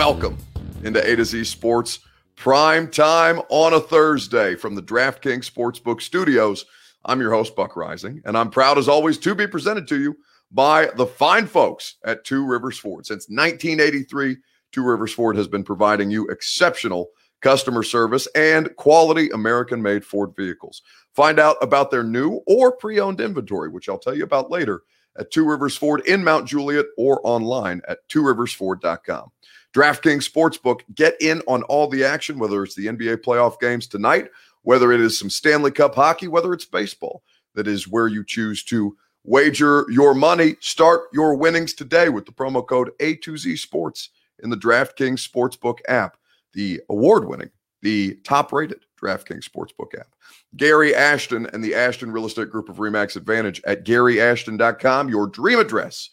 Welcome into A to Z Sports Prime Time on a Thursday from the DraftKings Sportsbook Studios. I'm your host, Buck Reising, and I'm proud as always to be presented to you by the fine folks at Two Rivers Ford. Since 1983, Two Rivers Ford has been providing you exceptional customer service and quality American made Ford vehicles. Find out about their new or pre owned inventory, which I'll tell you about later at Two Rivers Ford in Mount Juliet or online at tworiversford.com. DraftKings Sportsbook, get in on all the action, whether it's the NBA playoff games tonight, whether it is some Stanley Cup hockey, whether it's baseball. That is where you choose to wager your money. Start your winnings today with the promo code A2Z Sports in the DraftKings Sportsbook app, the award winning, the top rated DraftKings Sportsbook app. Gary Ashton and the Ashton Real Estate Group of Remax Advantage at GaryAshton.com, your dream address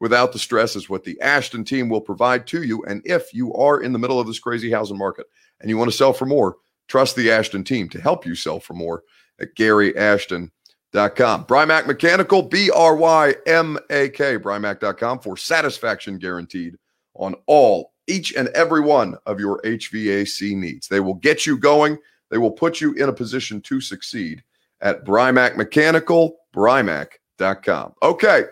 without the stress is what the Ashton team will provide to you. And if you are in the middle of this crazy housing market and you want to sell for more, trust the Ashton team to help you sell for more at GaryAshton.com. Brymak Mechanical, B R Y M A K, Brymak.com for satisfaction guaranteed on all, each and every one of your HVAC needs. They will get you going, they will put you in a position to succeed at Brymak Mechanical, Brymak.com. Okay.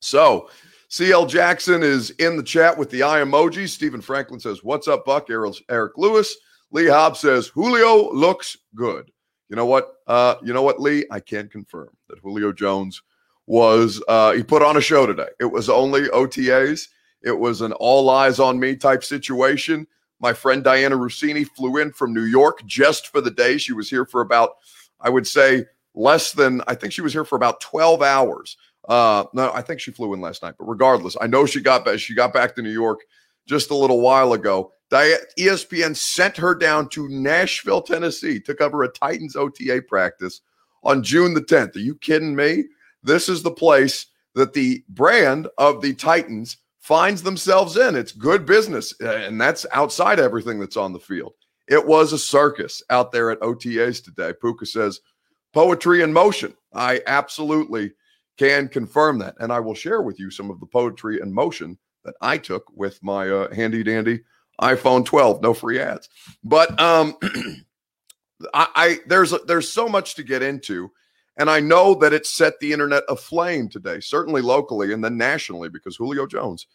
So, CL Jackson is in the chat with the eye emoji. Stephen Franklin says, What's up, Buck? Eric Lewis. Lee Hobbs says, Julio looks good. You know what? Uh, you know what, Lee? I can confirm that Julio Jones was uh, he put on a show today. It was only OTAs. It was an all eyes on me type situation. My friend Dianna Russini flew in from New York just for the day. She was here for about, I would say, less than, I think she was here for about 12 hours. Uh, no, I think she flew in last night, but regardless, I know she got back. She got back to New York just a little while ago. ESPN sent her down to Nashville, Tennessee to cover a Titans OTA practice on June the 10th. Are you kidding me? This is the place that the brand of the Titans finds themselves in. It's good business, and that's outside everything that's on the field. It was a circus out there at OTAs today. Puka says, poetry in motion. I absolutely can confirm that. And I will share with you some of the poetry and motion that I took with my uh, handy dandy iPhone 12. No free ads, but um, I, I there's there's so much to get into, and I know that it set the internet aflame today, certainly locally and then nationally, because Julio Jones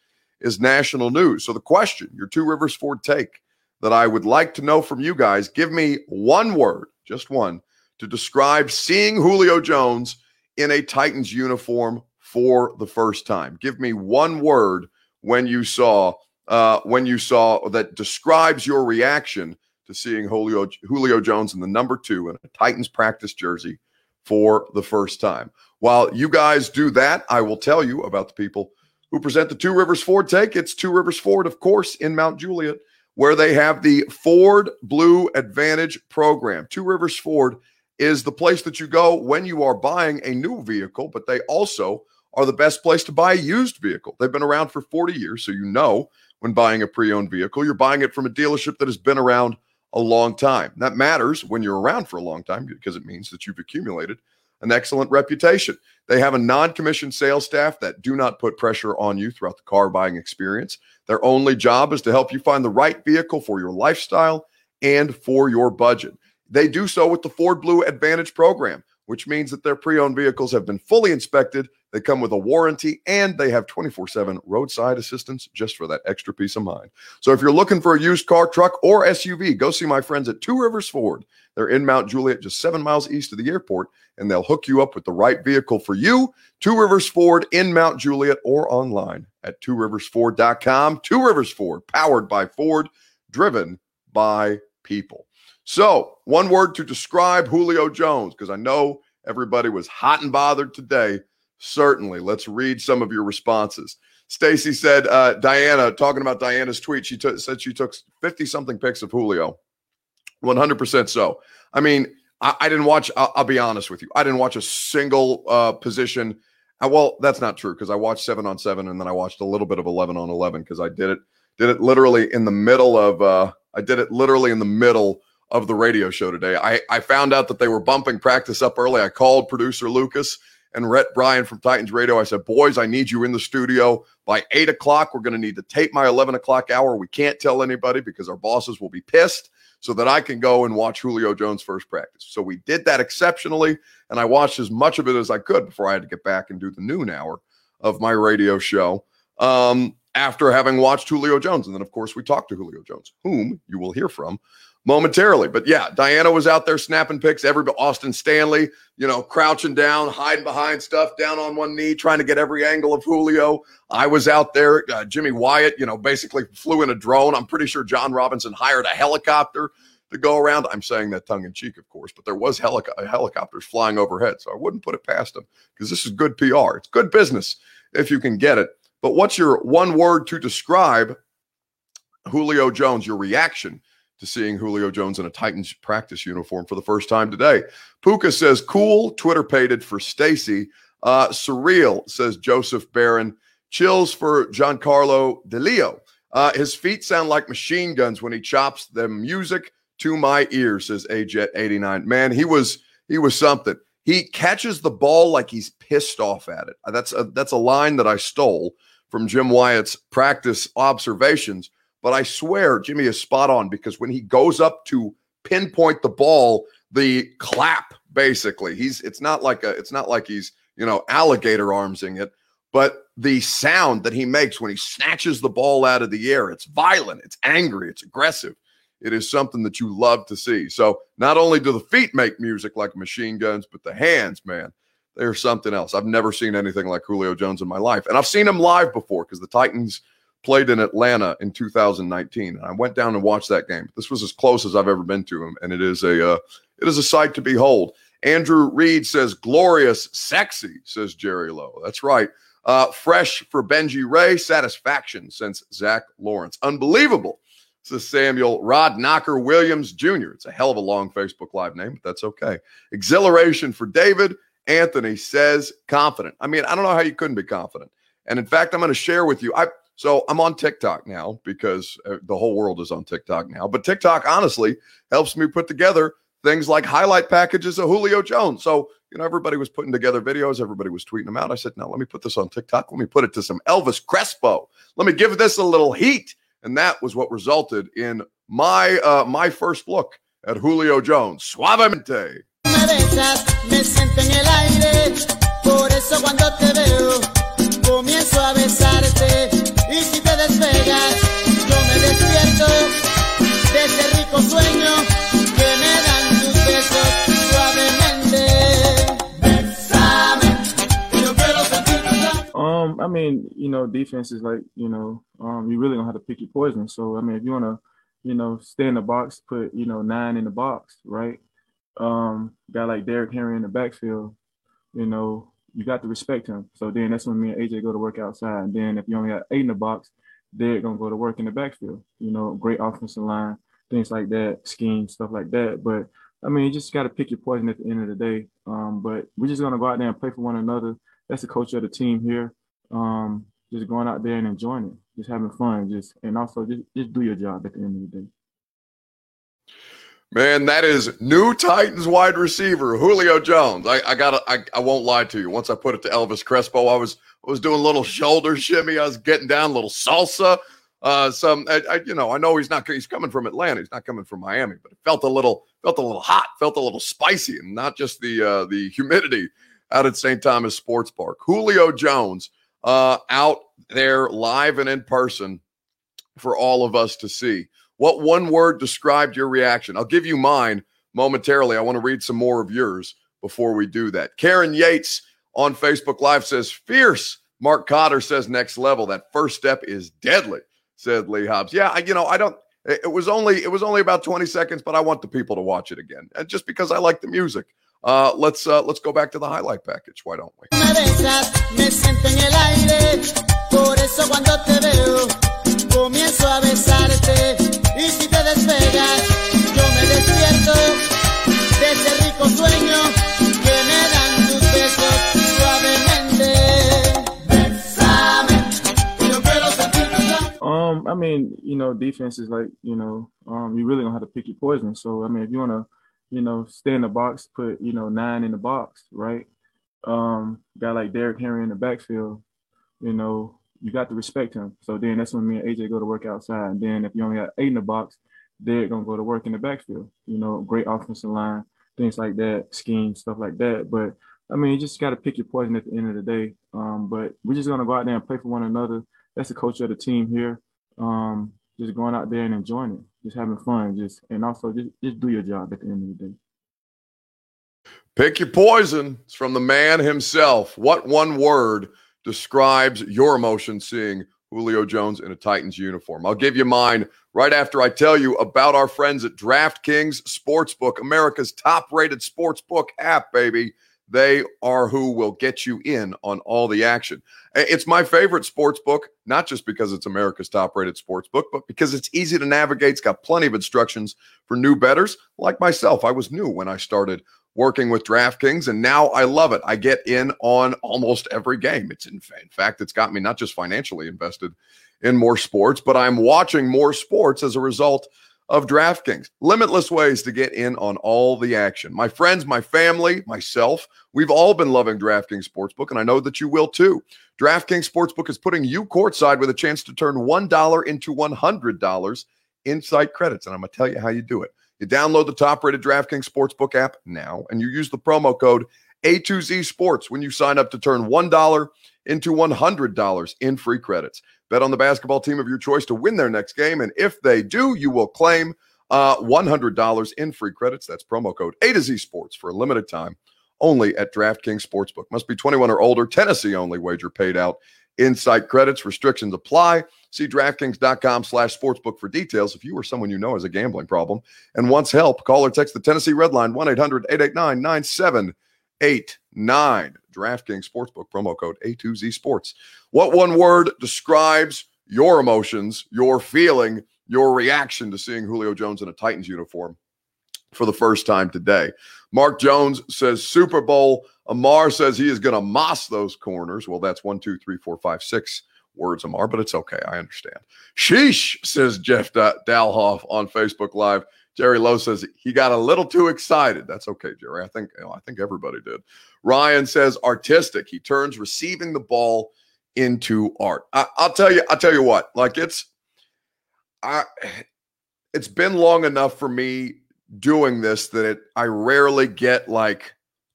is national news. So the question, your two Rivers Ford take that I would like to know from you guys, give me one word, just one, to describe seeing Julio Jones in a Titans uniform for the first time. Give me one word when you saw uh, when you saw that describes your reaction to seeing Julio Julio Jones in the number two in a Titans practice jersey for the first time. While you guys do that, I will tell you about the people who present the Two Rivers Ford take. It's Two Rivers Ford, of course, in Mount Juliet, where they have the Ford Blue Advantage program. Two Rivers Ford is the place that you go when you are buying a new vehicle, but they also are the best place to buy a used vehicle. They've been around for 40 years, so you know when buying a pre owned vehicle, you're buying it from a dealership that has been around a long time. That matters when you're around for a long time because it means that you've accumulated an excellent reputation. They have a non commissioned sales staff that do not put pressure on you throughout the car buying experience. Their only job is to help you find the right vehicle for your lifestyle and for your budget. They do so with the Ford Blue Advantage program, which means that their pre owned vehicles have been fully inspected. They come with a warranty and they have 24 7 roadside assistance just for that extra peace of mind. So if you're looking for a used car, truck, or SUV, go see my friends at Two Rivers Ford. They're in Mount Juliet, just seven miles east of the airport, and they'll hook you up with the right vehicle for you. Two Rivers Ford in Mount Juliet or online at tworiversford.com. Two Rivers Ford, powered by Ford, driven by people. So, one word to describe Julio Jones, because I know everybody was hot and bothered today. Certainly. Let's read some of your responses. Stacy said, uh, Dianna, talking about Dianna's tweet, she t- said she took 50 something pics of Julio. 100% so. I mean, I, I didn't watch, I'll, I'll, be honest with you, I didn't watch a single uh, position. Uh, well, that's not true because I watched seven on seven and then I watched a little bit of 11 on 11 because I did it, did it literally in the middle of, uh, I did it literally in the middle of the radio show today. I, I found out that they were bumping practice up early. I called producer Lucas and Rhett Bryan from Titans Radio. I said, Boys, I need you in the studio by eight o'clock. We're going to need to tape my 11 o'clock hour. We can't tell anybody because our bosses will be pissed so that I can go and watch Julio Jones first practice. So we did that exceptionally, and I watched as much of it as I could before I had to get back and do the noon hour of my radio show. Um, after having watched Julio Jones. And then, of course, we talked to Julio Jones, whom you will hear from momentarily. But yeah, Dianna was out there snapping pics. Everybody, Austin Stanley, you know, crouching down, hiding behind stuff, down on one knee, trying to get every angle of Julio. I was out there. Uh, Jimmy Wyatt, you know, basically flew in a drone. I'm pretty sure Jon Robinson hired a helicopter to go around. I'm saying that tongue in cheek, of course, but there was helico- helicopters flying overhead, so I wouldn't put it past them because this is good PR. It's good business if you can get it. But what's your one word to describe Julio Jones? Your reaction to seeing Julio Jones in a Titans practice uniform for the first time today. Puka says, cool, Twitter pated for Stacy. Uh, surreal, says Joseph Barron. Chills for Giancarlo DeLeo. Uh, his feet sound like machine guns when he chops the music to my ears, says AJet89. Man, he was he was something. He catches the ball like he's pissed off at it. That's a, that's a line that I stole from Jim Wyatt's practice observations but I swear Jimmy is spot on because when he goes up to pinpoint the ball, the clap basically. He's it's not like a it's not like he's, you know, alligator armsing it, but the sound that he makes when he snatches the ball out of the air, it's violent, it's angry, it's aggressive. It is something that you love to see. So not only do the feet make music like machine guns, but the hands, man, they're something else. I've never seen anything like Julio Jones in my life. And I've seen him live before because the Titans played in Atlanta in 2019. And I went down and watched that game. This was as close as I've ever been to him, and it is a uh, it is a sight to behold. Andrew Reed says, "Glorious, sexy," says Jerry Lowe. That's right. Uh, fresh for Benji Ray, satisfaction since Zach Lawrence. Unbelievable. Says Samuel Rod Knocker Williams Jr. It's a hell of a long Facebook Live name, but that's okay. Exhilaration for David. Anthony says confident. I mean, I don't know how you couldn't be confident. And in fact, I'm going to share with you. I so I'm on TikTok now because uh, the whole world is on TikTok now. But TikTok honestly helps me put together things like highlight packages of Julio Jones. So, you know, everybody was putting together videos, everybody was tweeting them out. I said, now let me put this on TikTok. Let me put it to some Elvis Crespo. Let me give this a little heat. And that was what resulted in my uh, my first look at Julio Jones. Suavemente. Comienzo a besarte y si te despegas, yo me despierto de ese rico sueño que me dan tus besos suavemente. Bésame, yo quiero Um, I mean, you know, defense is like, you know, um, you really don't have to pick your poison. So, I mean, if you want to, you know, stay in the box, put, you know, nine in the box, right? Um, guy like Derrick Henry in the backfield, you know, you got to respect him. So then that's when me and AJ go to work outside. And then if you only got eight in the box, they're gonna go to work in the backfield. You know, great offensive line, things like that, scheme, stuff like that. But I mean, you just got to pick your poison at the end of the day. Um, but we're just gonna go out there and play for one another. That's the culture of the team here. Um, just going out there and enjoying it, just having fun, just and also just just do your job at the end of the day. Man, that is new Titans wide receiver Julio Jones. I, I gotta, I, I won't lie to you. Once I put it to Elvis Crespo, I was, I was doing a little shoulder shimmy. I was getting down a little salsa. Uh, some, I, I, you know, I know he's not, he's coming from Atlanta. He's not coming from Miami, but it felt a little, felt a little hot, felt a little spicy, and not just the, uh, the humidity out at St. Thomas Sports Park. Julio Jones, uh, out there live and in person for all of us to see. What one word described your reaction? I'll give you mine momentarily. I want to read some more of yours before we do that. Karen Yates on Facebook Live says, fierce. Mark Cotter says, next level. That first step is deadly, said Lee Hobbs. Yeah, I, you know, I don't, it was only it was only about 20 seconds, but I want the people to watch it again. And just because I like the music. Uh, let's uh, let's go back to the highlight package. Why don't we? Comienzo a besarte y si te despegas, yo me despierto de ese rico sueño que me dan tus besos suavemente. Um, I mean, you know, defense is like, you know, um, you really don't have to pick your poison. So, I mean, if you want to, you know, stay in the box, put, you know, nine in the box, right? um, guy like Derrick Henry in the backfield, you know, you got to respect him. So then that's when me and AJ go to work outside. And then if you only got eight in the box, they're gonna go to work in the backfield. You know, great offensive line, things like that, scheme, stuff like that. But I mean, you just got to pick your poison at the end of the day. Um, but we're just gonna go out there and play for one another. That's the culture of the team here. Um, just going out there and enjoying it, just having fun, just and also just, just do your job at the end of the day. Pick your poison. It's from the man himself. What one word describes your emotion seeing Julio Jones in a Titans uniform? I'll give you mine right after I tell you about our friends at DraftKings Sportsbook, America's top rated sportsbook app, baby. They are who will get you in on all the action. It's my favorite sports book, not just because it's America's top rated sports book, but because it's easy to navigate. It's got plenty of instructions for new betters like myself. I was new when I started working with DraftKings, and now I love it. I get in on almost every game. It's in, in fact, it's got me not just financially invested in more sports, but I'm watching more sports as a result of DraftKings. Limitless ways to get in on all the action. My friends, my family, myself, we've all been loving DraftKings Sportsbook, and I know that you will too. DraftKings Sportsbook is putting you courtside with a chance to turn $1 into $100 in site credits. And I'm going to tell you how you do it. You download the top rated DraftKings Sportsbook app now, and you use the promo code A2Z Sports when you sign up to turn $1 into $100 in free credits. Bet on the basketball team of your choice to win their next game. And if they do, you will claim uh, $100 in free credits. That's promo code A to Z Sports for a limited time only at DraftKings Sportsbook. Must be 21 or older, Tennessee only wager paid out. Insight credits, restrictions apply. See DraftKings.com slash sportsbook for details. If you or someone you know has a gambling problem and wants help, call or text the Tennessee Red Line 1 800 889 9789. DraftKings Sportsbook promo code A2Z Sports. What one word describes your emotions, your feeling, your reaction to seeing Julio Jones in a Titans uniform for the first time today? Mark Jones says Super Bowl. Amar says he is going to moss those corners. Well, that's one, two, three, four, five, six words, Amar, but it's okay. I understand. Sheesh, says Jeff Dalhoff on Facebook Live. Jerry Lowe says he got a little too excited. That's okay, Jerry. I think you know, I think everybody did. Ryan says artistic. He turns receiving the ball into art. I, will tell you. I'll tell you what. Like it's, I, it's been long enough for me doing this that it, I rarely get like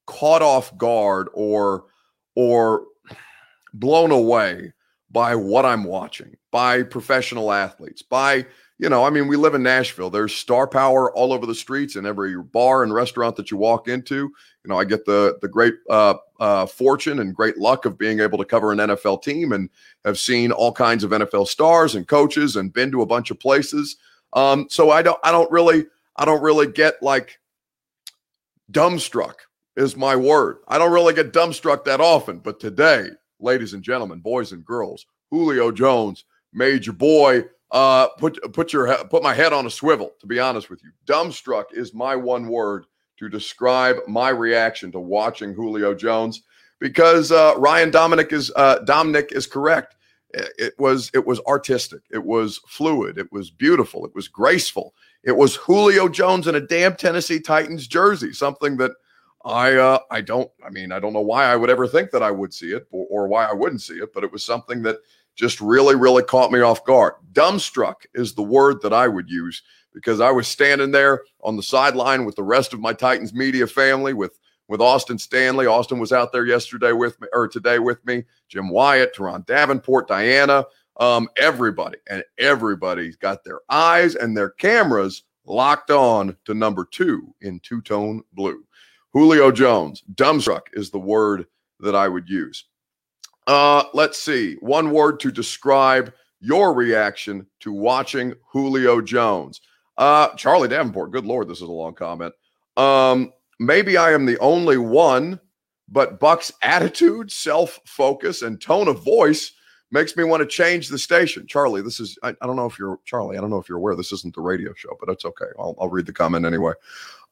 caught off guard or or blown away by what I'm watching, by professional athletes, by you know, I mean, we live in Nashville. There's star power all over the streets and every bar and restaurant that you walk into. You know, I get the the great uh, uh, fortune and great luck of being able to cover an NFL team and have seen all kinds of NFL stars and coaches and been to a bunch of places. Um, so I don't I don't really I don't really get like dumbstruck is my word. I don't really get dumbstruck that often, but today, ladies and gentlemen, boys and girls, Julio Jones made your boy uh, put put your put my head on a swivel. To be honest with you, dumbstruck is my one word to describe my reaction to watching Julio Jones because uh, Ryan Dominic is uh, Dominic is correct. It was it was artistic. It was fluid. It was beautiful. It was graceful. It was Julio Jones in a damn Tennessee Titans jersey, something that I uh, I don't I mean I don't know why I would ever think that I would see it or, or why I wouldn't see it, but it was something that just really, really caught me off guard. Dumbstruck is the word that I would use because I was standing there on the sideline with the rest of my Titans media family, with with Austin Stanley. Austin was out there yesterday with me, or today with me. Jim Wyatt, Turron Davenport, Dianna, um, everybody, and everybody's got their eyes and their cameras locked on to number two in two tone blue. Julio Jones, dumbstruck is the word that I would use. Uh, let's see. One word to describe your reaction to watching Julio Jones. Uh, Charlie Davenport, good Lord, this is a long comment. Um, maybe I am the only one, but Buck's attitude, self focus, and tone of voice makes me want to change the station. Charlie, this is, I, I, don't know if you're, Charlie, I don't know if you're aware this isn't the radio show, but it's okay. I'll, I'll read the comment anyway.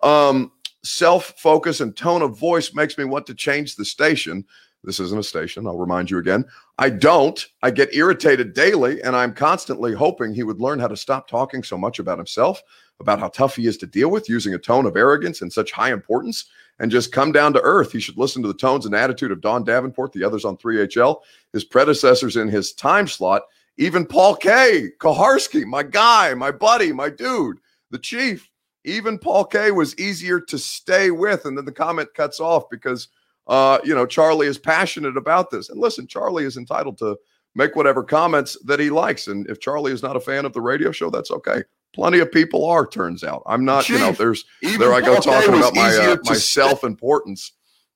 Um, self focus and tone of voice makes me want to change the station This isn't a station. I'll remind you again. I don't. I get irritated daily, and I'm constantly hoping he would learn how to stop talking so much about himself, about how tough he is to deal with, using a tone of arrogance and such high importance, and just come down to earth. He should listen to the tones and attitude of Don Davenport, the others on 3HL, his predecessors in his time slot, even Paul K. Kuharsky, my guy, my buddy, my dude, the chief. Even Paul K was easier to stay with. And then the comment cuts off because uh, you know, Charlie is passionate about this. And listen, Charlie is entitled to make whatever comments that he likes. And if Charlie is not a fan of the radio show, that's okay. Plenty of people are, turns out. I'm not, Chief, you know, there's there I go talking about my uh, my self importance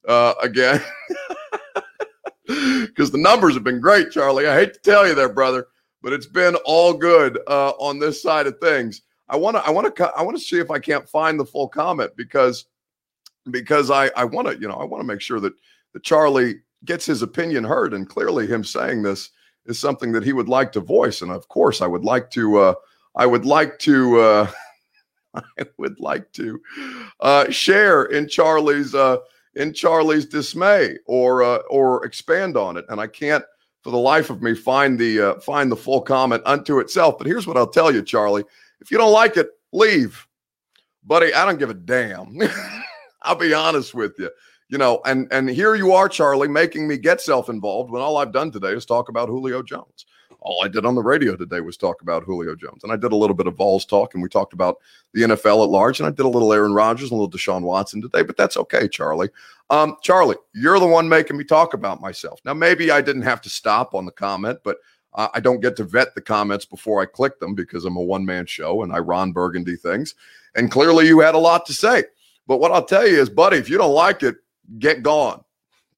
uh, again. Because the numbers have been great, Charlie. I hate to tell you there, brother, but it's been all good uh, on this side of things. I want to, I want to, I want to see if I can't find the full comment because because I I want to you know I want to make sure that that Charlie gets his opinion heard, and clearly him saying this is something that he would like to voice, and of course I would like to uh, I would like to uh, I would like to uh, share in Charlie's uh, in Charlie's dismay or uh, or expand on it, and I can't for the life of me find the uh, find the full comment unto itself. But here's what I'll tell you, Charlie: if you don't like it, leave, buddy. I don't give a damn. I'll be honest with you. You know, and and here you are, Charlie, making me get self-involved when all I've done today is talk about Julio Jones. All I did on the radio today was talk about Julio Jones. And I did a little bit of Vols talk and we talked about the NFL at large. And I did a little Aaron Rodgers and a little Deshaun Watson today, but that's okay, Charlie. Um, Charlie, you're the one making me talk about myself. Now, maybe I didn't have to stop on the comment, but uh, I don't get to vet the comments before I click them because I'm a one man show and I Ron Burgundy things. And clearly you had a lot to say. But what I'll tell you is, buddy, if you don't like it, get gone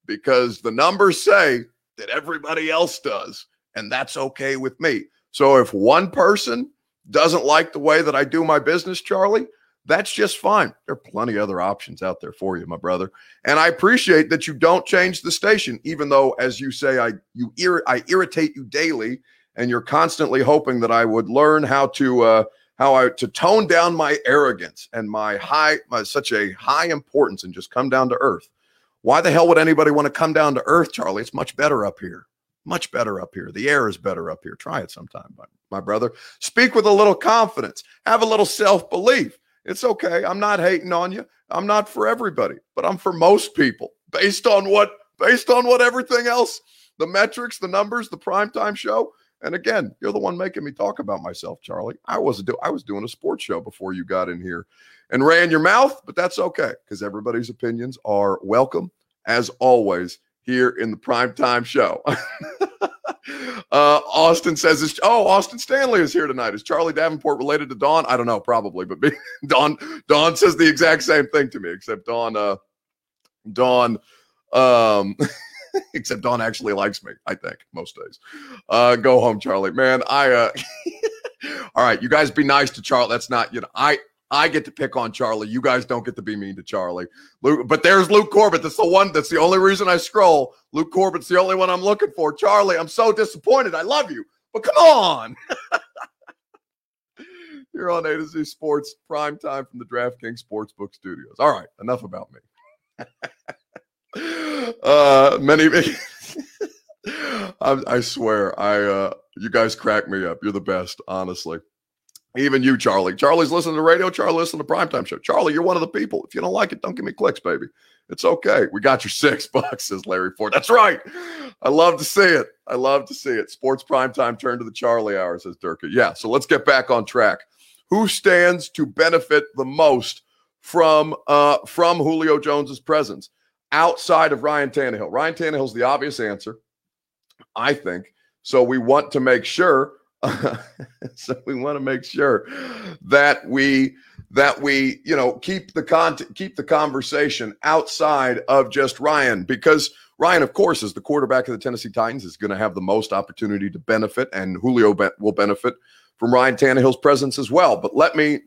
because the numbers say that everybody else does. And that's okay with me. So if one person doesn't like the way that I do my business, Charlie, that's just fine. There are plenty other options out there for you, my brother. And I appreciate that you don't change the station, even though, as you say, I you ir- I irritate you daily, and you're constantly hoping that I would learn how to uh, how I to tone down my arrogance and my high, my such a high importance and just come down to earth. Why the hell would anybody want to come down to earth, Charlie? It's much better up here. Much better up here. The air is better up here. Try it sometime, my brother. Speak with a little confidence. Have a little self belief. It's okay. I'm not hating on you. I'm not for everybody, but I'm for most people based on what based on what everything else, the metrics, the numbers, the primetime show and again, you're the one making me talk about myself, Charlie. I was do I was doing a sports show before you got in here and ran your mouth, but that's okay because everybody's opinions are welcome as always here in the primetime show. uh, Austin says, "Oh, Austin Stanley is here tonight. Is Charlie Davenport related to Don? I don't know, probably, but Don Don says the exact same thing to me, except Don uh, Don um, except Don actually likes me, I think, most days. Uh, go home, Charlie. Man, I uh all right, you guys be nice to Charlie. That's not, you know, I I get to pick on Charlie. You guys don't get to be mean to Charlie. Luke, but there's Luke Corbett. That's the one. That's the only reason I scroll. Luke Corbett's the only one I'm looking for. Charlie, I'm so disappointed. I love you, but come on. You're on A to Z Sports prime time from the DraftKings Sportsbook Studios. All right, enough about me. uh, many. I, I, swear, I uh, you guys crack me up. You're the best, honestly. Even you, Charlie. Charlie's listening to radio. Charlie listen to primetime show. Charlie, you're one of the people. If you don't like it, don't give me clicks, baby. It's okay. We got your six bucks, says Larry Ford. That's right. I love to see it. I love to see it. Sports primetime turn to the Charlie hour, says Durka. Yeah. So let's get back on track. Who stands to benefit the most from uh, from Julio Jones's presence? outside of Ryan Tannehill. Ryan Tannehill's the obvious answer, I think. So we want to make sure. so we want to make sure that we that we you know keep the con keep the conversation outside of just Ryan because Ryan, of course, is the quarterback of the Tennessee Titans, is going to have the most opportunity to benefit, and Julio be- will benefit from Ryan Tannehill's presence as well. But let me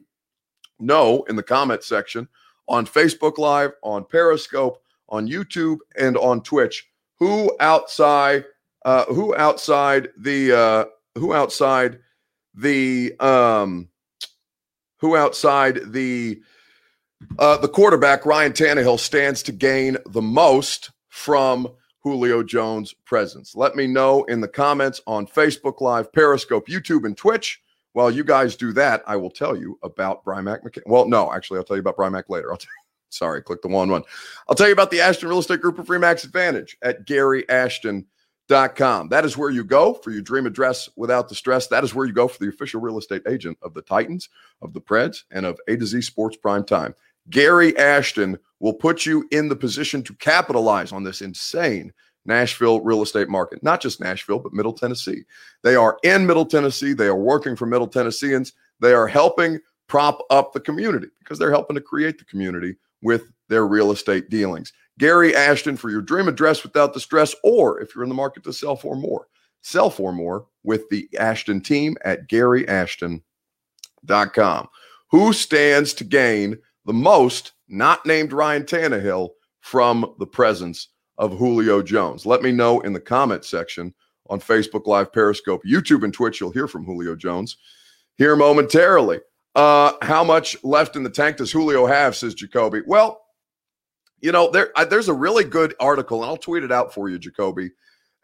know in the comment section on Facebook Live, on Periscope, on YouTube and on Twitch. Who outside? Uh, who outside the? Uh, who outside the? Um, who outside the? Uh, the quarterback Ryan Tannehill stands to gain the most from Julio Jones presence? Let me know in the comments on Facebook Live, Periscope, YouTube, and Twitch. While you guys do that, I will tell you about Brymak McCain. Well, no, actually, I'll tell you about Brymak later. I'll tell you. Sorry, click the one one. I'll tell you about the Ashton Real Estate Group of Remax Advantage at GaryAshton.com. That is where you go for your dream address without the stress. That is where you go for the official real estate agent of the Titans, of the Preds, and of A to Z Sports Prime Time. Gary Ashton will put you in the position to capitalize on this insane Nashville real estate market. Not just Nashville, but Middle Tennessee. They are in Middle Tennessee. They are working for Middle Tennesseans. They are helping prop up the community because they're helping to create the community with their real estate dealings. Gary Ashton for your dream address without the stress, or if you're in the market to sell for more, sell for more with the Ashton team at GaryAshton.com. Who stands to gain the most, not named Ryan Tannehill, from the presence of Julio Jones? Let me know in the comment section on Facebook Live, Periscope, YouTube, and Twitch. You'll hear from Julio Jones here momentarily. Uh, how much left in the tank does Julio have? Says Jacoby. Well, you know, there uh, there's a really good article, and I'll tweet it out for you, Jacoby,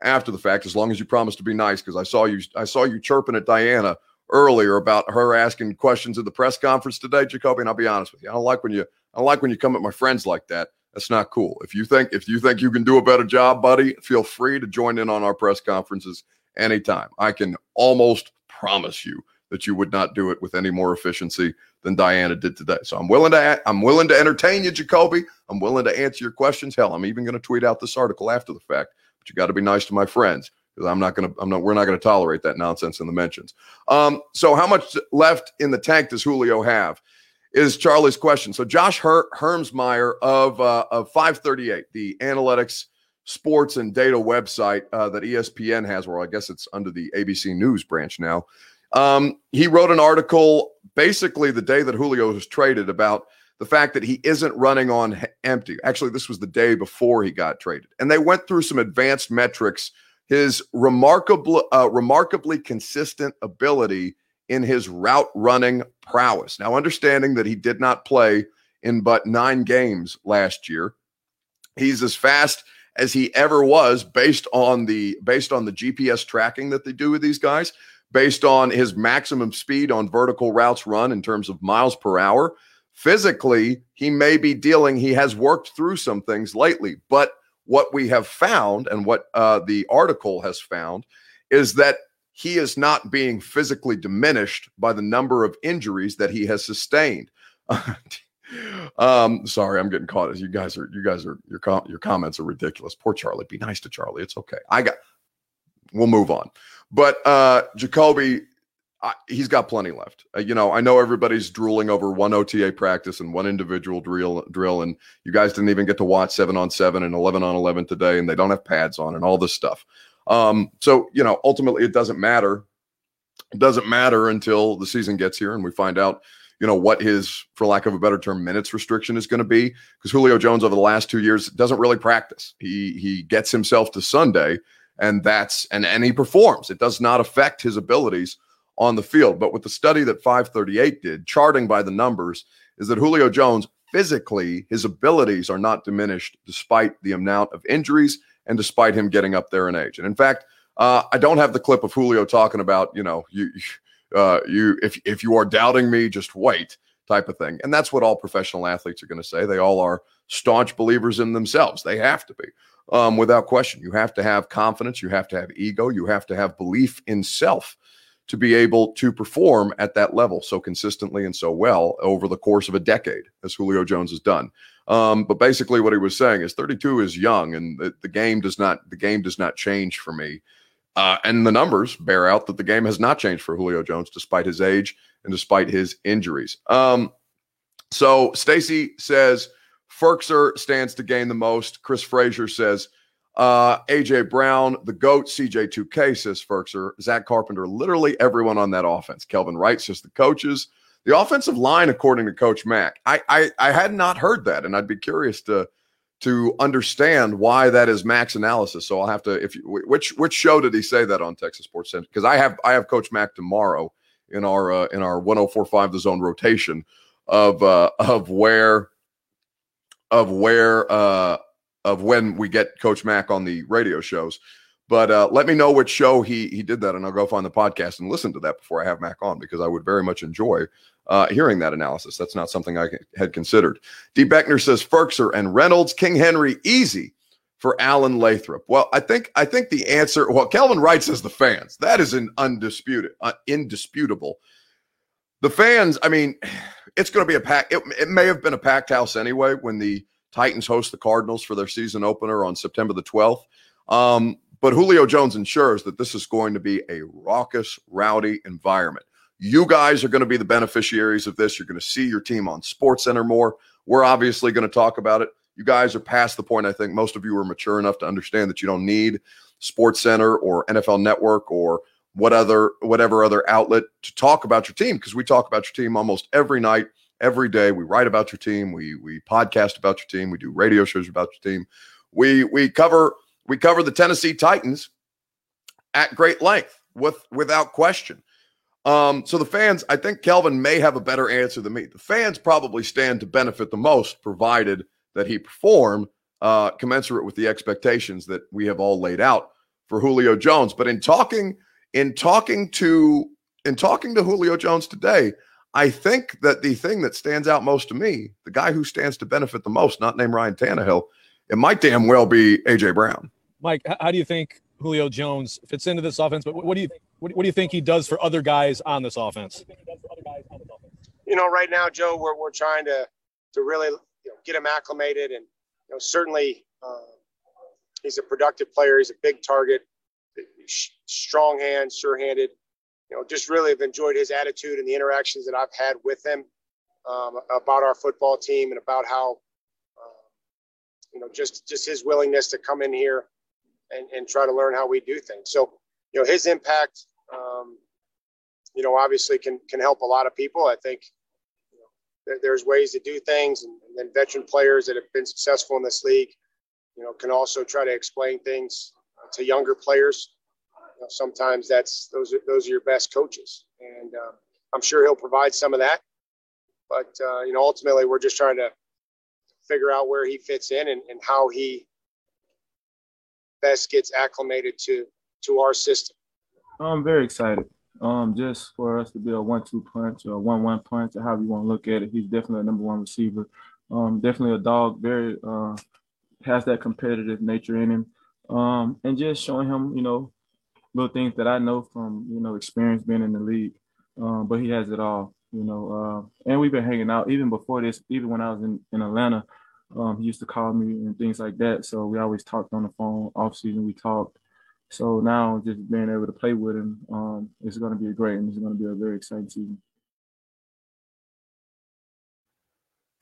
after the fact, as long as you promise to be nice, because I saw you I saw you chirping at Dianna earlier about her asking questions at the press conference today, Jacoby. And I'll be honest with you, I don't like when you I don't like when you come at my friends like that. That's not cool. If you think if you think you can do a better job, buddy, feel free to join in on our press conferences anytime. I can almost promise you that you would not do it with any more efficiency than Dianna did today. So I'm willing to I'm willing to entertain you, Jacoby. I'm willing to answer your questions. Hell, I'm even going to tweet out this article after the fact. But you got to be nice to my friends because I'm not going to I'm not we're not going to tolerate that nonsense in the mentions. Um, so how much left in the tank does Julio have? Is Charlie's question. So Josh Her- Hermsmeyer of uh, of 538, the analytics sports and data website uh, that ESPN has, or I guess it's under the ABC News branch now. Um, he wrote an article basically the day that Julio was traded about the fact that he isn't running on empty. Actually, this was the day before he got traded, and they went through some advanced metrics. His remarkable, uh, remarkably consistent ability in his route running prowess. Now, understanding that he did not play in but nine games last year, he's as fast as he ever was based on the based on the GPS tracking that they do with these guys based on his maximum speed on vertical routes run in terms of miles per hour. Physically, he may be dealing, he has worked through some things lately. But what we have found and what uh, the article has found is that he is not being physically diminished by the number of injuries that he has sustained. um, sorry, I'm getting caught. As you guys are, you guys are, your com- your comments are ridiculous. Poor Charlie. Be nice to Charlie. It's okay. I got. We'll move on. But uh, Jacoby, I, he's got plenty left. Uh, you know, I know everybody's drooling over one OTA practice and one individual drill drill, and you guys didn't even get to watch seven on seven and eleven on eleven today, and they don't have pads on and all this stuff. Um, so you know, ultimately, it doesn't matter. It doesn't matter until the season gets here and we find out, you know, what his, for lack of a better term, minutes restriction is going to be. Because Julio Jones over the last two years doesn't really practice. He he gets himself to Sunday and that's and and he performs. It does not affect his abilities on the field. But with the study that 538 did, charting by the numbers, is that Julio Jones physically his abilities are not diminished despite the amount of injuries and despite him getting up there in age. And in fact, uh, I don't have the clip of Julio talking about you know you uh, you if if you are doubting me, just wait type of thing. And that's what all professional athletes are going to say. They all are staunch believers in themselves. They have to be um, without question. You have to have confidence, you have to have ego, you have to have belief in self to be able to perform at that level so consistently and so well over the course of a decade, as Julio Jones has done. Um, but basically, what he was saying is 32 is young, and the, the game does not the game does not change for me. Uh, and the numbers bear out that the game has not changed for Julio Jones, despite his age and despite his injuries. Um, so Stacy says Firkser stands to gain the most. Chris Frazier says uh, AJ Brown, the GOAT, CJ2K says Firkser, Zach Carpenter, literally everyone on that offense. Kelvin Wright says the coaches. The offensive line, according to Coach Mack, I, I I had not heard that, and I'd be curious to to understand why that is Mack's analysis. So I'll have to if you, which which show did he say that on Texas Sports Center? Because I have I have Coach Mack tomorrow in our uh, in our 1045 the zone rotation of uh, of where of where uh, of when we get Coach Mack on the radio shows. But uh, let me know which show he he did that, and I'll go find the podcast and listen to that before I have Mac on because I would very much enjoy uh, hearing that analysis. That's not something I had considered. D. Beckner says Firkser and Reynolds, King Henry, easy for Alan Lathrop. Well, I think I think the answer. Well, Kelvin Wright says the fans. That is an undisputed, uh, indisputable. The fans. I mean, it's going to be a pack. It, it may have been a packed house anyway when the Titans host the Cardinals for their season opener on September the twelfth. Um, but Julio Jones ensures that this is going to be a raucous, rowdy environment. You guys are going to be the beneficiaries of this. You're going to see your team on Sports Center more. We're obviously going to talk about it. You guys are past the point. I think most of you are mature enough to understand that you don't need Sports Center or NFL Network or what other whatever other outlet to talk about your team because we talk about your team almost every night, every day. We write about your team. We we podcast about your team. We do radio shows about your team. We we cover we cover the Tennessee Titans at great length with without question. Um, so the fans, I think Kelvin may have a better answer than me. The fans probably stand to benefit the most, provided that he perform uh, commensurate with the expectations that we have all laid out for Julio Jones. But in talking, in talking to in talking to Julio Jones today, I think that the thing that stands out most to me, the guy who stands to benefit the most, not named Ryan Tannehill, it might damn well be AJ Brown. Mike, how do you think Julio Jones fits into this offense? But what do you what, what do you think he does for other guys on this offense? You know, right now, Joe, we're, we're trying to to really you know, get him acclimated, and you know, certainly uh, he's a productive player. He's a big target, strong hand, sure-handed. You know, just really have enjoyed his attitude and the interactions that I've had with him um, about our football team and about how uh, you know just just his willingness to come in here and, and try to learn how we do things. So, you know, his impact, um, you know, obviously can can help a lot of people. I think you know, there, there's ways to do things, and, and, then veteran players that have been successful in this league, you know, can also try to explain things to younger players. Know, sometimes that's those are those are your best coaches, and uh, I'm sure he'll provide some of that. But uh, you know, ultimately, we're just trying to figure out where he fits in and, and how he best gets acclimated to to our system? I'm very excited. Um, just for us to be a one-two punch or a one-one punch, or however you want to look at it. He's definitely a number one receiver. Um, definitely a dog. Very uh, has that competitive nature in him. Um, and just showing him, you know, little things that I know from you know experience being in the league. Um, but he has it all, you know. Uh, and we've been hanging out even before this. Even when I was in in Atlanta, um, he used to call me and things like that. So we always talked on the phone. Off season, we talked. So now just being able to play with him, um, it's going to be great, and it's going to be a very exciting season.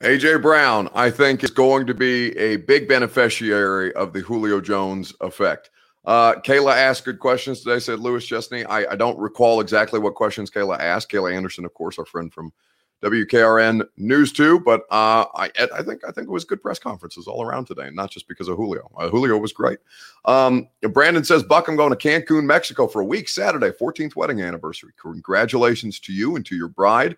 AJ Brown, I think, is going to be a big beneficiary of the Julio Jones effect. Uh, Kayla asked good questions today. Said Louis Chesney. I, I don't recall exactly what questions Kayla asked. Kayla Anderson, of course, our friend from WKRN News too. But uh, I, I think I think it was good press conferences all around today, not just because of Julio. Uh, Julio was great. Um, Brandon says, "Buck, I'm going to Cancun, Mexico for a week Saturday, 14th wedding anniversary. Congratulations to you and to your bride,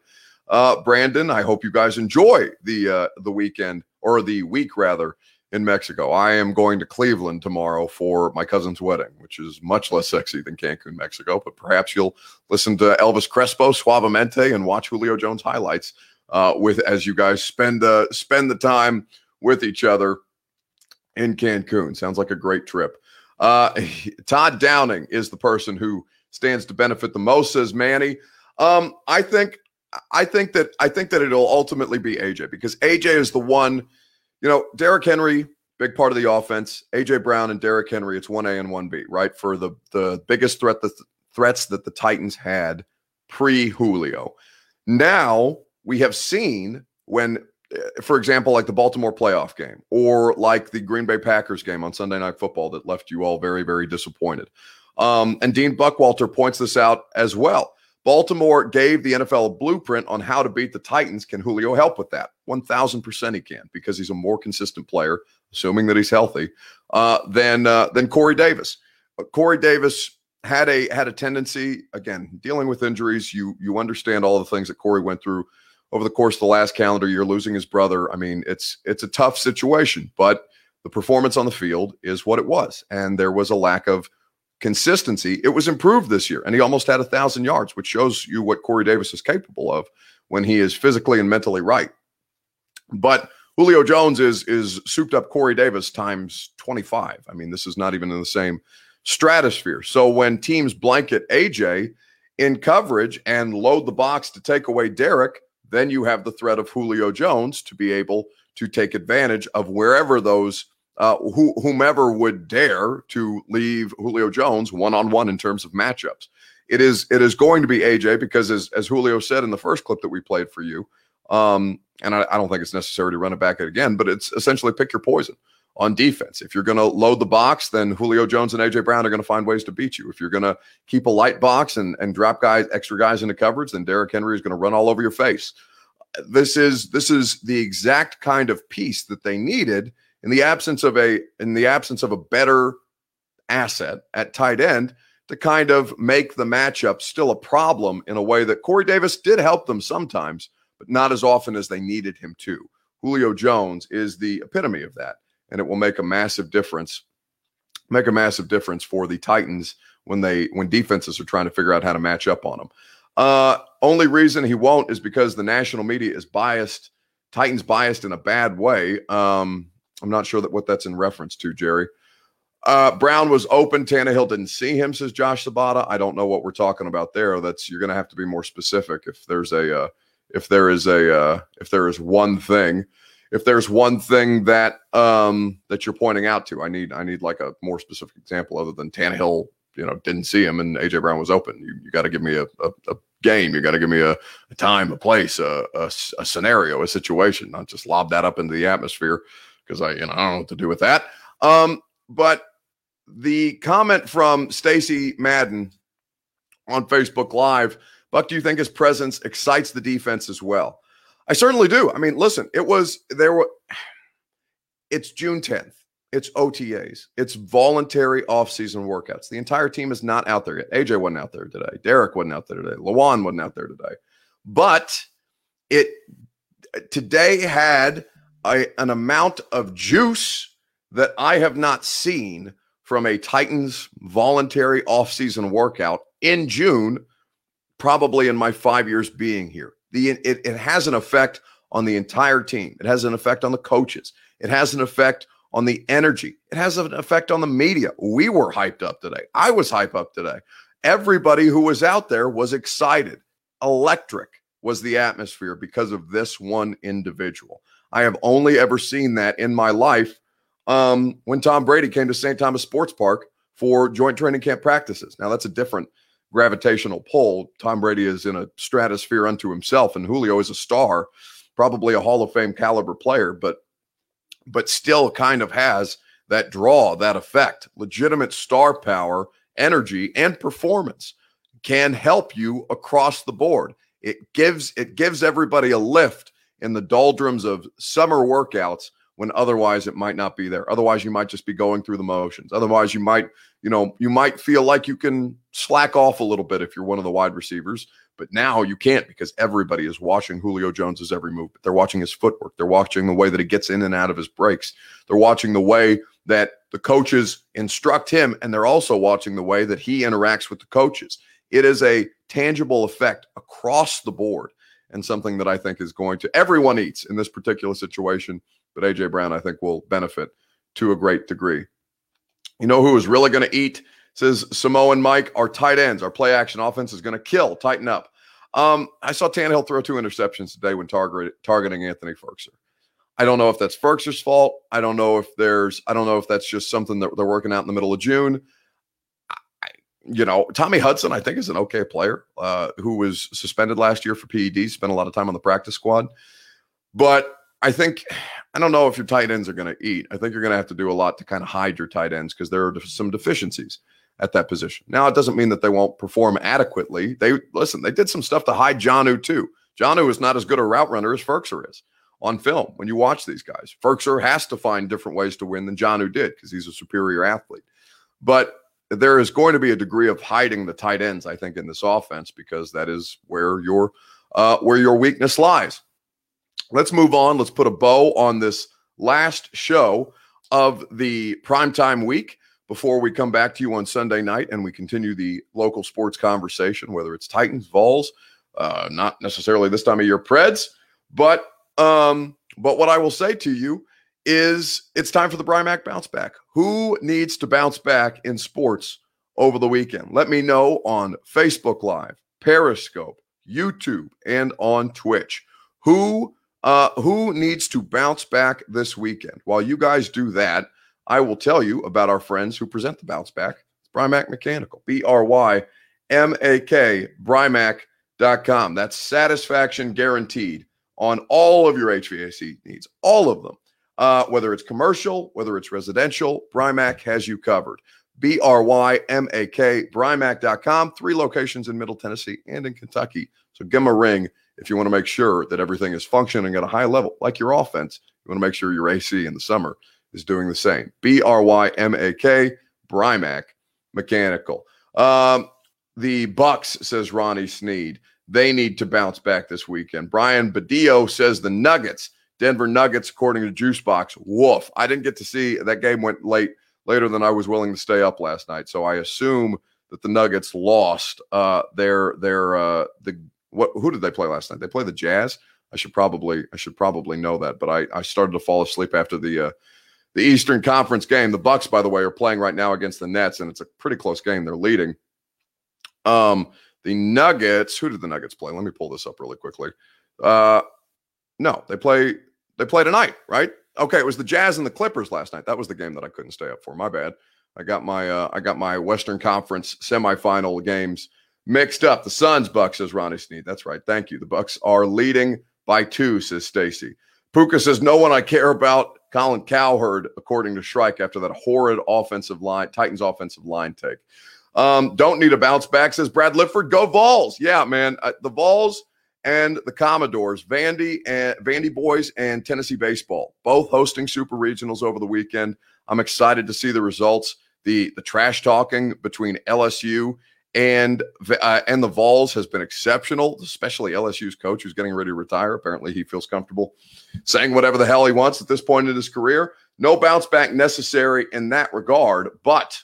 uh, Brandon. I hope you guys enjoy the uh, the weekend or the week rather." In Mexico. I am going to Cleveland tomorrow for my cousin's wedding, which is much less sexy than Cancun, Mexico. But perhaps you'll listen to Elvis Crespo, Suavemente, and watch Julio Jones highlights uh, with as you guys spend uh, spend the time with each other in Cancun. Sounds like a great trip. Uh, Todd Downing is the person who stands to benefit the most, says Manny. Um, I think I think that I think that it'll ultimately be AJ because AJ is the one you know, Derrick Henry, big part of the offense. AJ Brown and Derrick Henry, it's one A and one B, right? For the the biggest threat the th- threats that the Titans had pre Julio. Now we have seen when, eh, for example, like the Baltimore playoff game or like the Green Bay Packers game on Sunday Night Football that left you all very, very disappointed. Um, and Dean Buckwalter points this out as well. Baltimore gave the NFL a blueprint on how to beat the Titans. Can Julio help with that? 1000% he can because he's a more consistent player, assuming that he's healthy, uh, than, uh, than Corey Davis. But Corey Davis had a had a tendency again dealing with injuries. You you understand all the things that Corey went through over the course of the last calendar year, losing his brother. I mean, it's it's a tough situation, but the performance on the field is what it was. And there was a lack of consistency. It was improved this year, and he almost had a thousand yards, which shows you what Corey Davis is capable of when he is physically and mentally right. But Julio Jones is is souped up Corey Davis times 25. I mean, this is not even in the same stratosphere. So when teams blanket AJ in coverage and load the box to take away Derrick, then you have the threat of Julio Jones to be able to take advantage of wherever those uh, who, whomever would dare to leave Julio Jones one on one in terms of matchups. It is it is going to be AJ because as as Julio said in the first clip that we played for you, um, and I, I don't think it's necessary to run it back again, but it's essentially pick your poison on defense. If you're going to load the box, then Julio Jones and AJ Brown are going to find ways to beat you. If you're going to keep a light box and, and drop guys, extra guys into coverage, then Derrick Henry is going to run all over your face. This is this is the exact kind of piece that they needed in the absence of a in the absence of a better asset at tight end to kind of make the matchup still a problem in a way that Corey Davis did help them sometimes, but not as often as they needed him to. Julio Jones is the epitome of that and it will make a massive difference make a massive difference for the Titans when they when defenses are trying to figure out how to match up on them. Uh, only reason he won't is because the national media is biased. Titans biased in a bad way. Um, I'm not sure that what that's in reference to, Jerry. Uh, Brown was open. Tannehill didn't see him, says Josh Sabata. I don't know what we're talking about there. That's you're going to have to be more specific. If there's a uh, if there is a uh, if there is one thing if there's one thing that um, that you're pointing out to, I need I need like a more specific example other than Tannehill, you know, didn't see him and AJ Brown was open. You, you got to give me a, a, a, game. You got to give me a, a, time, a place, a, a, scenario, a situation, not just lob that up into the atmosphere because I you know I don't know what to do with that. Um, but the comment from Stacy Madden on Facebook Live, Buck, do you think his presence excites the defense as well? I certainly do. I mean, listen, it was there were it's June 10th. It's OTAs. It's voluntary off-season workouts. The entire team is not out there yet. AJ wasn't out there today. Derrick wasn't out there today. Lewan wasn't out there today. But it today had a, an amount of juice that I have not seen from a Titans voluntary off-season workout in June, probably in my five years being here. The it, it has an effect on the entire team. It has an effect on the coaches. It has an effect on the energy. It has an effect on the media. We were hyped up today. I was hyped up today. Everybody who was out there was excited. Electric was the atmosphere because of this one individual. I have only ever seen that in my life um, when Tom Brady came to St. Thomas Sports Park for joint training camp practices. Now, that's a different gravitational pull. Tom Brady is in a stratosphere unto himself, and Julio is a star, probably a Hall of Fame caliber player, but but still kind of has that draw, that effect. Legitimate star power, energy, and performance can help you across the board. It gives it gives everybody a lift in the doldrums of summer workouts when otherwise it might not be there. Otherwise, you might just be going through the motions. Otherwise, you might, you know, you might feel like you can slack off a little bit if you're one of the wide receivers. But now you can't because everybody is watching Julio Jones's every move. They're watching his footwork. They're watching the way that he gets in and out of his breaks. They're watching the way that the coaches instruct him, and they're also watching the way that he interacts with the coaches. It is a tangible effect across the board and something that I think is going to everyone eats in this particular situation but AJ Brown, I think, will benefit to a great degree. You know who is really going to eat? Says Samoan Mike, our tight ends, our play action offense is going to kill, tighten up. Um, I saw Tannehill throw two interceptions today when target, targeting Anthony Firkser. I don't know if that's Firkser's fault. I don't know if there's, I don't know if that's just something that they're working out in the middle of June. You know, Tommy Hudson, I think, is an okay player uh, who was suspended last year for PED, spent a lot of time on the practice squad. But I think I don't know if your tight ends are going to eat. I think you're going to have to do a lot to kind of hide your tight ends because there are some deficiencies at that position. Now, it doesn't mean that they won't perform adequately. They listen, they did some stuff to hide Jonnu, too. Jonnu is not as good a route runner as Firkser is on film when you watch these guys. Firkser has to find different ways to win than Jonnu did because he's a superior athlete. But there is going to be a degree of hiding the tight ends, I think, in this offense because that is where your uh, where your weakness lies let's move on. Let's put a bow on this last show of the primetime week before we come back to you on Sunday night and we continue the local sports conversation, whether it's Titans, Vols, uh, not necessarily this time of year Preds, but um, but what I will say to you is it's time for the Brymak bounce back. Who needs to bounce back in sports over the weekend? Let me know on Facebook Live, Periscope, YouTube, and on Twitch. Who uh, who needs to bounce back this weekend? While you guys do that, I will tell you about our friends who present the bounce back. It's Brymak Mechanical, B R Y M A K, Brymak.com. That's satisfaction guaranteed on all of your HVAC needs, all of them. Uh, whether it's commercial, whether it's residential, Brymak has you covered. B R Y M A K, Brymak.com. Three locations in Middle Tennessee and in Kentucky. So give them a ring if you want to make sure that everything is functioning at a high level, like your offense. You want to make sure your AC in the summer is doing the same. B R Y M A K, Brymak Mechanical. Um, the Bucks, says Ronnie Sneed. They need to bounce back this weekend. Brian Badillo says the Nuggets Denver Nuggets, according to Juicebox. Woof. I didn't get to see that game went late, later than I was willing to stay up last night. So I assume that the Nuggets lost uh, their their uh, the what who did they play last night? They play the Jazz. I should probably I should probably know that, but I I started to fall asleep after the uh, the Eastern Conference game. The Bucks, by the way, are playing right now against the Nets, and it's a pretty close game. They're leading. Um, the Nuggets. Who did the Nuggets play? Let me pull this up really quickly. Uh, no, they play they play tonight, right? Okay, it was the Jazz and the Clippers last night. That was the game that I couldn't stay up for. My bad. I got my uh, I got my Western Conference semifinal games mixed up. The Suns Bucks says Ronnie Sneed. That's right. Thank you. The Bucks are leading by two, says Stacy. Puka says no one I care about. Colin Cowherd, according to Shrike, after that horrid offensive line, Titans offensive line take. Um, don't need a bounce back, says Brad Lifford. Go Vols. Yeah, man. Uh, the Vols and the Commodores, Vandy and Vandy boys and Tennessee baseball, both hosting super regionals over the weekend. I'm excited to see the results. The the trash talking between LSU and uh, and the Vols has been exceptional, especially LSU's coach who's getting ready to retire. Apparently, he feels comfortable saying whatever the hell he wants at this point in his career. No bounce back necessary in that regard, but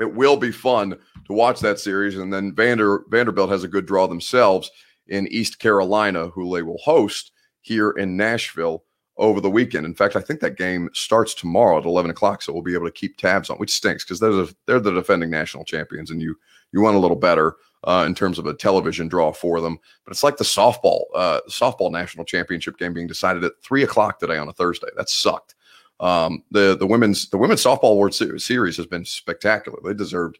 it will be fun to watch that series. And then Vander Vanderbilt has a good draw themselves in East Carolina, who they will host here in Nashville over the weekend. In fact, I think that game starts tomorrow at 11 o'clock, so we'll be able to keep tabs on, which stinks because they're the, they're the defending national champions, and you you want a little better uh, in terms of a television draw for them. But it's like the softball uh, softball national championship game being decided at three o'clock today on a Thursday. That sucked. Um, the the women's the women's softball World Series has been spectacular. They deserved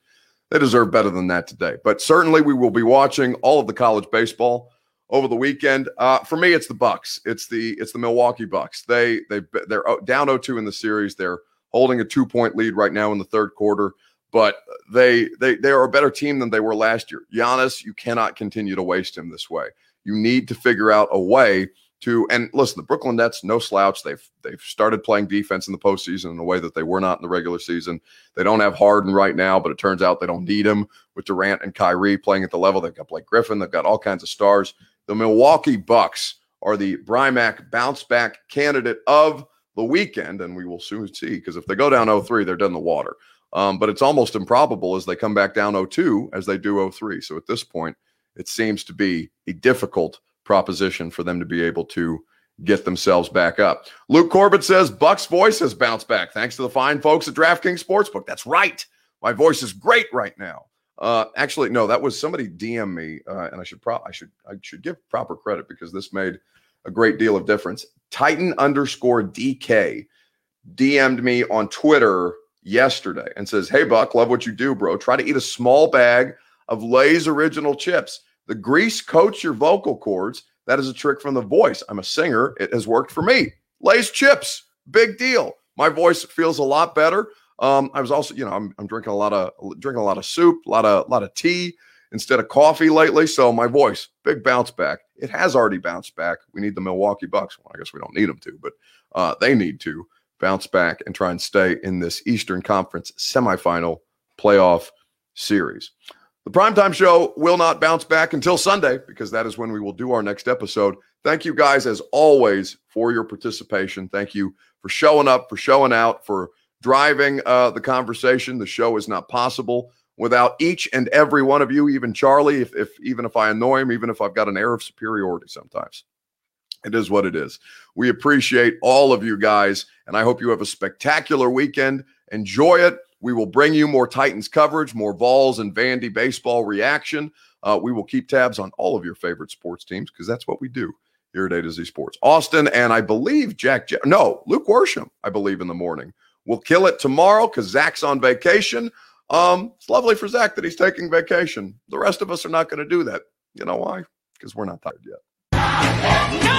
they deserve better than that today. But certainly, we will be watching all of the college baseball over the weekend. Uh, for me, it's the Bucks. It's the it's the Milwaukee Bucks. They they they're down 0-2 in the series. They're holding a two point lead right now in the third quarter. But they they they are a better team than they were last year. Giannis, you cannot continue to waste him this way. You need to figure out a way to and listen, the Brooklyn Nets, no slouch. They've they've started playing defense in the postseason in a way that they were not in the regular season. They don't have Harden right now, but it turns out they don't need him with Durant and Kyrie playing at the level. They've got Blake Griffin, they've got all kinds of stars. The Milwaukee Bucks are the Brymak bounce back candidate of the weekend, and we will soon see because if they go down 0-3, they're in the water. Um, but it's almost improbable as they come back down 0-2 as they do 0-3. So at this point, it seems to be a difficult proposition for them to be able to get themselves back up. Luke Corbett says Buck's voice has bounced back thanks to the fine folks at DraftKings Sportsbook. That's right. My voice is great right now. Uh, actually, no, that was somebody DM me, uh, and I should pro- I should I should give proper credit because this made a great deal of difference. Titan underscore DK DM'd me on Twitter yesterday and says, "Hey Buck, love what you do, bro. Try to eat a small bag of Lay's original chips. The grease coats your vocal cords. That is a trick from the voice. I'm a singer. It has worked for me. Lay's chips, big deal. My voice feels a lot better. Um, I was also, you know, I'm, I'm drinking a lot of drinking a lot of soup, a lot of a lot of tea instead of coffee lately. So my voice, big bounce back. It has already bounced back. We need the Milwaukee Bucks. Well, I guess we don't need them to, but uh, they need to bounce back and try and stay in this Eastern Conference semifinal playoff series. The primetime show will not bounce back until Sunday because that is when we will do our next episode. Thank you guys, as always, for your participation. Thank you for showing up, for showing out, for driving uh, the conversation. The show is not possible without each and every one of you, even Charlie, if, if even if I annoy him, even if I've got an air of superiority sometimes. It is what it is. We appreciate all of you guys, and I hope you have a spectacular weekend. Enjoy it. We will bring you more Titans coverage, more Vols and Vandy baseball reaction. Uh, we will keep tabs on all of your favorite sports teams because that's what we do here at A to Z Sports. Austin and I believe Jack, no, Luke Worsham, I believe in the morning. We'll kill it tomorrow because Zach's on vacation. Um, it's lovely for Zach that he's taking vacation. The rest of us are not going to do that. You know why? Because we're not tired yet. No!